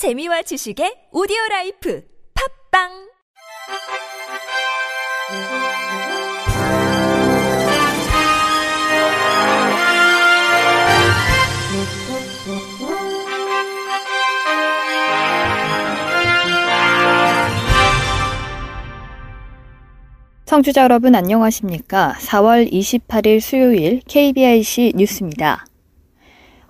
재미와 지식의 오디오 라이프 팝빵 청취자 여러분 안녕하십니까? 4월 28일 수요일 KBIC 뉴스입니다.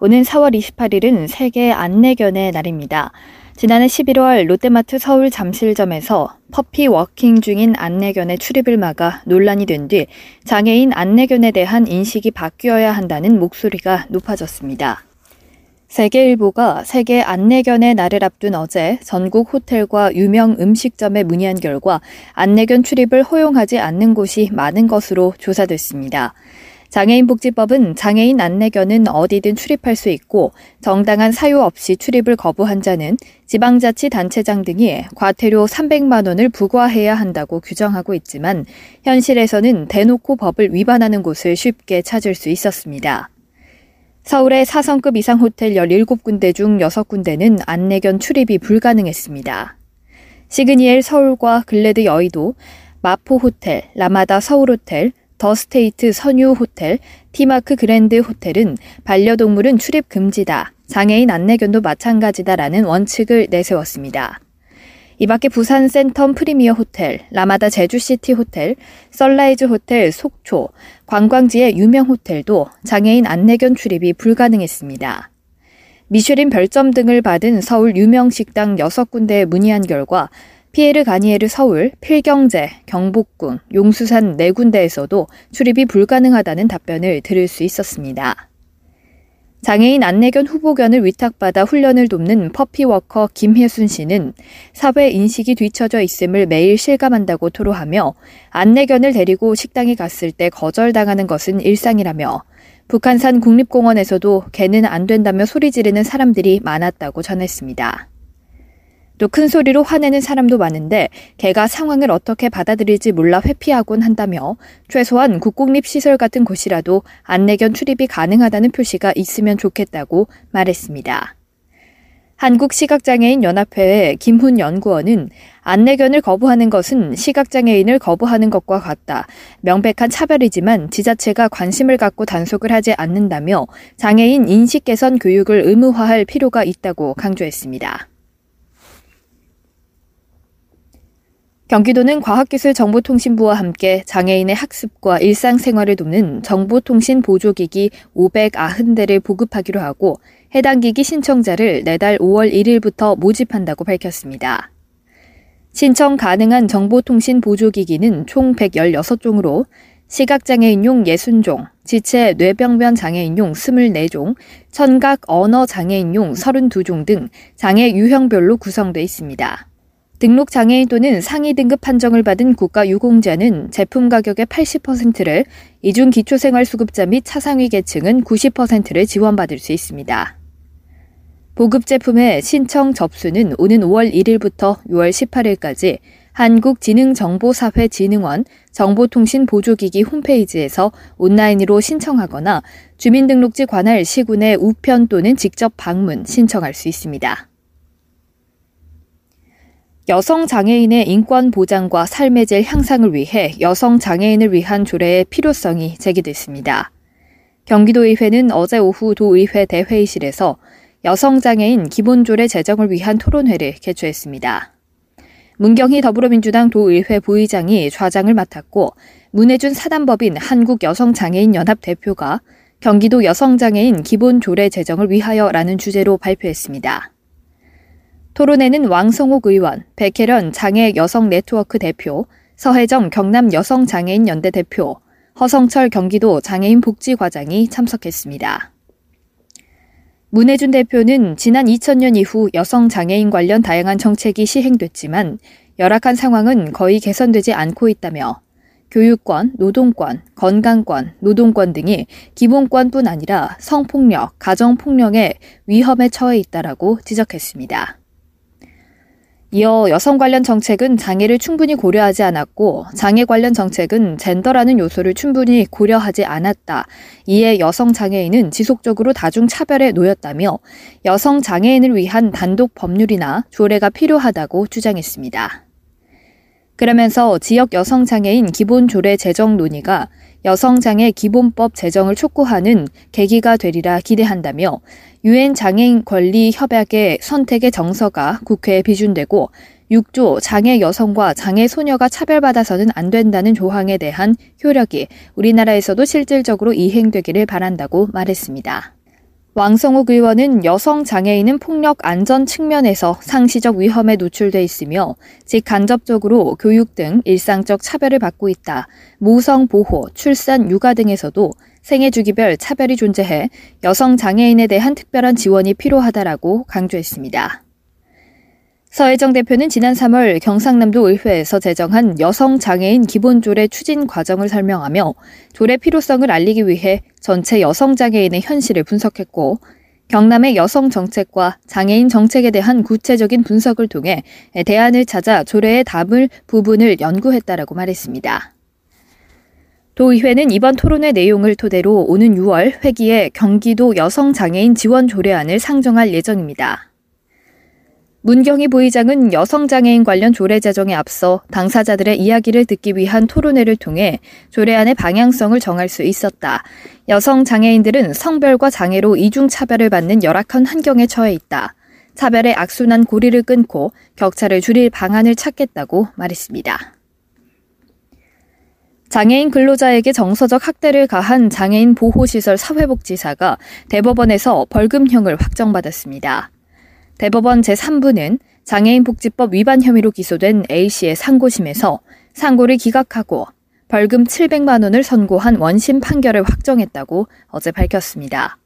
오는 4월 28일은 세계 안내견의 날입니다. 지난해 11월 롯데마트 서울 잠실점에서 puppy walking 중인 안내견의 출입을 막아 논란이 된 뒤 장애인 안내견에 대한 인식이 바뀌어야 한다는 목소리가 높아졌습니다. 세계일보가 세계 안내견의 날을 앞둔 어제 전국 호텔과 유명 음식점에 문의한 결과 안내견 출입을 허용하지 않는 곳이 많은 것으로 조사됐습니다. 장애인복지법은 장애인 안내견은 어디든 출입할 수 있고 정당한 사유 없이 출입을 거부한 자는 지방자치단체장 등이 과태료 300만 원을 부과해야 한다고 규정하고 있지만 현실에서는 대놓고 법을 위반하는 곳을 쉽게 찾을 수 있었습니다. 서울의 4성급 이상 호텔 17군데 중 6군데는 안내견 출입이 불가능했습니다. 시그니엘 서울과 글래드 여의도, 마포 호텔, 라마다 서울 호텔, 더 스테이트 선유 호텔, 티마크 그랜드 호텔은 반려동물은 출입 금지다. 장애인 안내견도 마찬가지다라는 원칙을 내세웠습니다. 이 밖에 부산 센텀 프리미어 호텔, 라마다 제주시티 호텔, 선라이즈 호텔 속초, 관광지의 유명 호텔도 장애인 안내견 출입이 불가능했습니다. 미쉐린 별점 등을 받은 서울 유명 식당 6군데에 문의한 결과 피에르 가니에르 서울, 필경제, 경복궁, 용수산 네 군데에서도 출입이 불가능하다는 답변을 들을 수 있었습니다. 장애인 안내견 후보견을 위탁받아 훈련을 돕는 퍼피워커 김혜순 씨는 사회 인식이 뒤처져 있음을 매일 실감한다고 토로하며 안내견을 데리고 식당에 갔을 때 거절당하는 것은 일상이라며 북한산 국립공원에서도 개는 안 된다며 소리 지르는 사람들이 많았다고 전했습니다. 또 큰 소리로 화내는 사람도 많은데 개가 상황을 어떻게 받아들일지 몰라 회피하곤 한다며 최소한 국공립시설 같은 곳이라도 안내견 출입이 가능하다는 표시가 있으면 좋겠다고 말했습니다. 한국시각장애인 연합회의 김훈 연구원은 안내견을 거부하는 것은 시각장애인을 거부하는 것과 같다. 명백한 차별이지만 지자체가 관심을 갖고 단속을 하지 않는다며 장애인 인식 개선 교육을 의무화할 필요가 있다고 강조했습니다. 경기도는 과학기술정보통신부와 함께 장애인의 학습과 일상생활을 돕는 정보통신 보조기기 590대를 보급하기로 하고 해당 기기 신청자를 내달 5월 1일부터 모집한다고 밝혔습니다. 신청 가능한 정보통신 보조기기는 총 116종으로 시각장애인용 60종, 지체 뇌병변 장애인용 24종, 청각 언어 장애인용 32종 등 장애 유형별로 구성돼 있습니다. 등록 장애인 또는 상위 등급 판정을 받은 국가 유공자는 제품 가격의 80%를, 이중 기초생활수급자 및 차상위 계층은 90%를 지원받을 수 있습니다. 보급 제품의 신청 접수는 오는 5월 1일부터 6월 18일까지 한국지능정보사회진흥원 정보통신보조기기 홈페이지에서 온라인으로 신청하거나 주민등록지 관할 시군의 우편 또는 직접 방문 신청할 수 있습니다. 여성 장애인의 인권 보장과 삶의 질 향상을 위해 여성 장애인을 위한 조례의 필요성이 제기됐습니다. 경기도의회는 어제 오후 도의회 대회의실에서 여성 장애인 기본조례 제정을 위한 토론회를 개최했습니다. 문경희 더불어민주당 도의회 부의장이 좌장을 맡았고 문혜준 사단법인 한국여성장애인연합 대표가 경기도 여성장애인 기본조례 제정을 위하여라는 주제로 발표했습니다. 토론회는 왕성옥 의원, 백혜련 장애 여성 네트워크 대표, 서혜정 경남 여성 장애인 연대 대표, 허성철 경기도 장애인 복지과장이 참석했습니다. 문혜준 대표는 지난 2000년 이후 여성 장애인 관련 다양한 정책이 시행됐지만 열악한 상황은 거의 개선되지 않고 있다며 교육권, 노동권, 건강권, 노동권 등이 기본권뿐 아니라 성폭력, 가정폭력의 위험에 처해 있다라고 지적했습니다. 이어 여성 관련 정책은 장애를 충분히 고려하지 않았고 장애 관련 정책은 젠더라는 요소를 충분히 고려하지 않았다. 이에 여성 장애인은 지속적으로 다중 차별에 놓였다며 여성 장애인을 위한 단독 법률이나 조례가 필요하다고 주장했습니다. 그러면서 지역 여성 장애인 기본 조례 제정 논의가 여성장애 기본법 제정을 촉구하는 계기가 되리라 기대한다며 유엔 장애인 권리 협약의 선택의 정서가 국회에 비준되고 6조 장애 여성과 장애 소녀가 차별받아서는 안 된다는 조항에 대한 효력이 우리나라에서도 실질적으로 이행되기를 바란다고 말했습니다. 왕성욱 의원은 여성 장애인은 폭력 안전 측면에서 상시적 위험에 노출돼 있으며 직간접적으로 교육 등 일상적 차별을 받고 있다. 모성 보호, 출산, 육아 등에서도 생애 주기별 차별이 존재해 여성 장애인에 대한 특별한 지원이 필요하다라고 강조했습니다. 서혜정 대표는 지난 3월 경상남도 의회에서 제정한 여성 장애인 기본조례 추진 과정을 설명하며 조례 필요성을 알리기 위해 전체 여성 장애인의 현실을 분석했고 경남의 여성 정책과 장애인 정책에 대한 구체적인 분석을 통해 대안을 찾아 조례에 담을 부분을 연구했다라고 말했습니다. 도의회는 이번 토론회 내용을 토대로 오는 6월 회기에 경기도 여성 장애인 지원 조례안을 상정할 예정입니다. 문경희 부의장은 여성장애인 관련 조례 제정에 앞서 당사자들의 이야기를 듣기 위한 토론회를 통해 조례안의 방향성을 정할 수 있었다. 여성장애인들은 성별과 장애로 이중차별을 받는 열악한 환경에 처해 있다. 차별의 악순환 고리를 끊고 격차를 줄일 방안을 찾겠다고 말했습니다. 장애인 근로자에게 정서적 학대를 가한 장애인 보호시설 사회복지사가 대법원에서 벌금형을 확정받았습니다. 대법원 제3부는 장애인 복지법 위반 혐의로 기소된 A씨의 상고심에서 상고를 기각하고 벌금 700만 원을 선고한 원심 판결을 확정했다고 어제 밝혔습니다.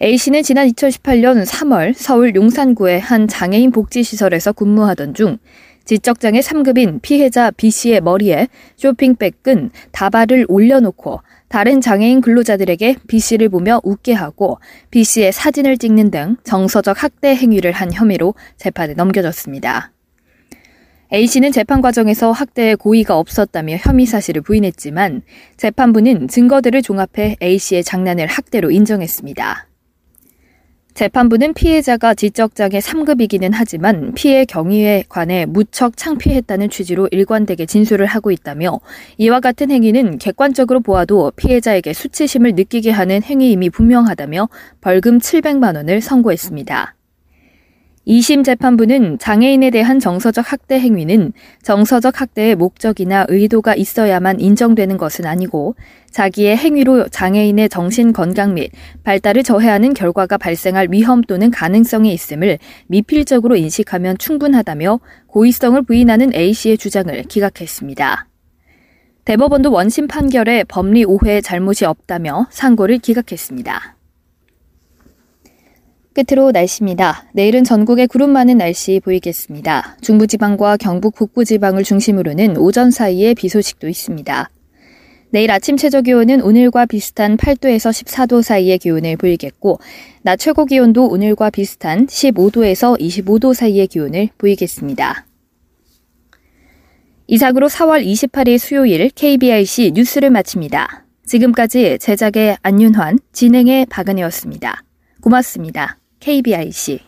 A씨는 지난 2018년 3월 서울 용산구의 한 장애인 복지시설에서 근무하던 중 지적장애 3급인 피해자 B씨의 머리에 쇼핑백 끈 다발을 올려놓고 다른 장애인 근로자들에게 B씨를 보며 웃게 하고 B씨의 사진을 찍는 등 정서적 학대 행위를 한 혐의로 재판에 넘겨졌습니다. A씨는 재판 과정에서 학대의 고의가 없었다며 혐의 사실을 부인했지만 재판부는 증거들을 종합해 A씨의 장난을 학대로 인정했습니다. 재판부는 피해자가 지적장애 3급이기는 하지만 피해 경위에 관해 무척 창피했다는 취지로 일관되게 진술을 하고 있다며 이와 같은 행위는 객관적으로 보아도 피해자에게 수치심을 느끼게 하는 행위임이 분명하다며 벌금 700만 원을 선고했습니다. 2심 재판부는 장애인에 대한 정서적 학대 행위는 정서적 학대의 목적이나 의도가 있어야만 인정되는 것은 아니고 자기의 행위로 장애인의 정신 건강 및 발달을 저해하는 결과가 발생할 위험 또는 가능성이 있음을 미필적으로 인식하면 충분하다며 고의성을 부인하는 A씨의 주장을 기각했습니다. 대법원도 원심 판결에 법리 오해의 잘못이 없다며 상고를 기각했습니다. 끝으로 날씨입니다. 내일은 전국에 구름 많은 날씨 보이겠습니다. 중부지방과 경북 북부지방을 중심으로는 오전 사이에 비 소식도 있습니다. 내일 아침 최저 기온은 오늘과 비슷한 8도에서 14도 사이의 기온을 보이겠고, 낮 최고 기온도 오늘과 비슷한 15도에서 25도 사이의 기온을 보이겠습니다. 이상으로 4월 28일 수요일 KBRC 뉴스를 마칩니다. 지금까지 제작의 안윤환, 진행의 박은혜였습니다. 고맙습니다. KBIC